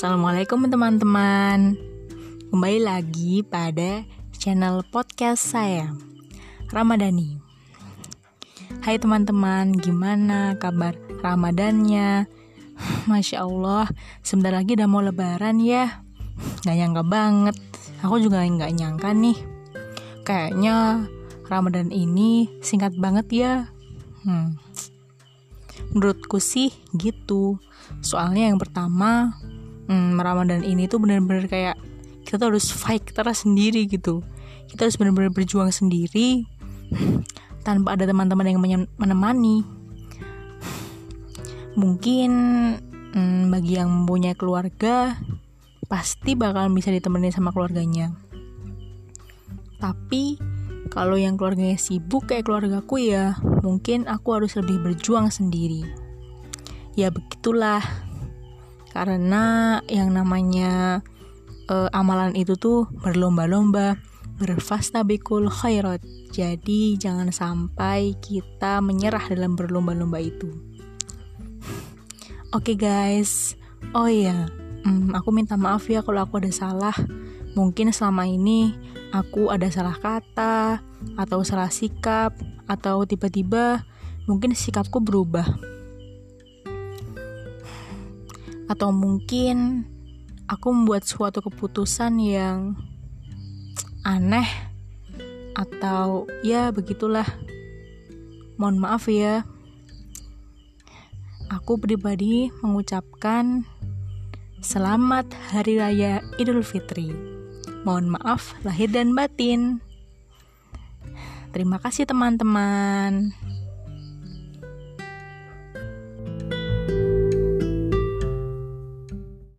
Assalamualaikum teman-teman. Kembali lagi pada channel podcast saya Ramadhani. Hai teman-teman, gimana kabar Ramadannya? Masya Allah, sebentar lagi udah mau lebaran ya. Gak nyangka banget. Aku juga gak nyangka nih. Kayaknya Ramadan ini singkat banget ya. Hmm. Menurutku sih gitu. Soalnya yang pertama hmm, Ramadan ini tuh bener-bener kayak kita tuh harus fight terus sendiri gitu. Kita harus bener-bener berjuang sendiri tanpa ada teman-teman yang menemani. Mungkin hmm, bagi yang punya keluarga pasti bakal bisa ditemenin sama keluarganya. Tapi kalau yang keluarganya sibuk kayak keluargaku ya mungkin aku harus lebih berjuang sendiri. Ya begitulah karena yang namanya uh, amalan itu tuh berlomba-lomba berfastabikul khairat. Jadi jangan sampai kita menyerah dalam berlomba-lomba itu. Oke okay, guys. Oh iya hmm, aku minta maaf ya kalau aku ada salah. Mungkin selama ini aku ada salah kata atau salah sikap atau tiba-tiba mungkin sikapku berubah atau mungkin aku membuat suatu keputusan yang aneh atau ya begitulah. Mohon maaf ya. Aku pribadi mengucapkan selamat hari raya idul fitri. Mohon maaf lahir dan batin. Terima kasih teman-teman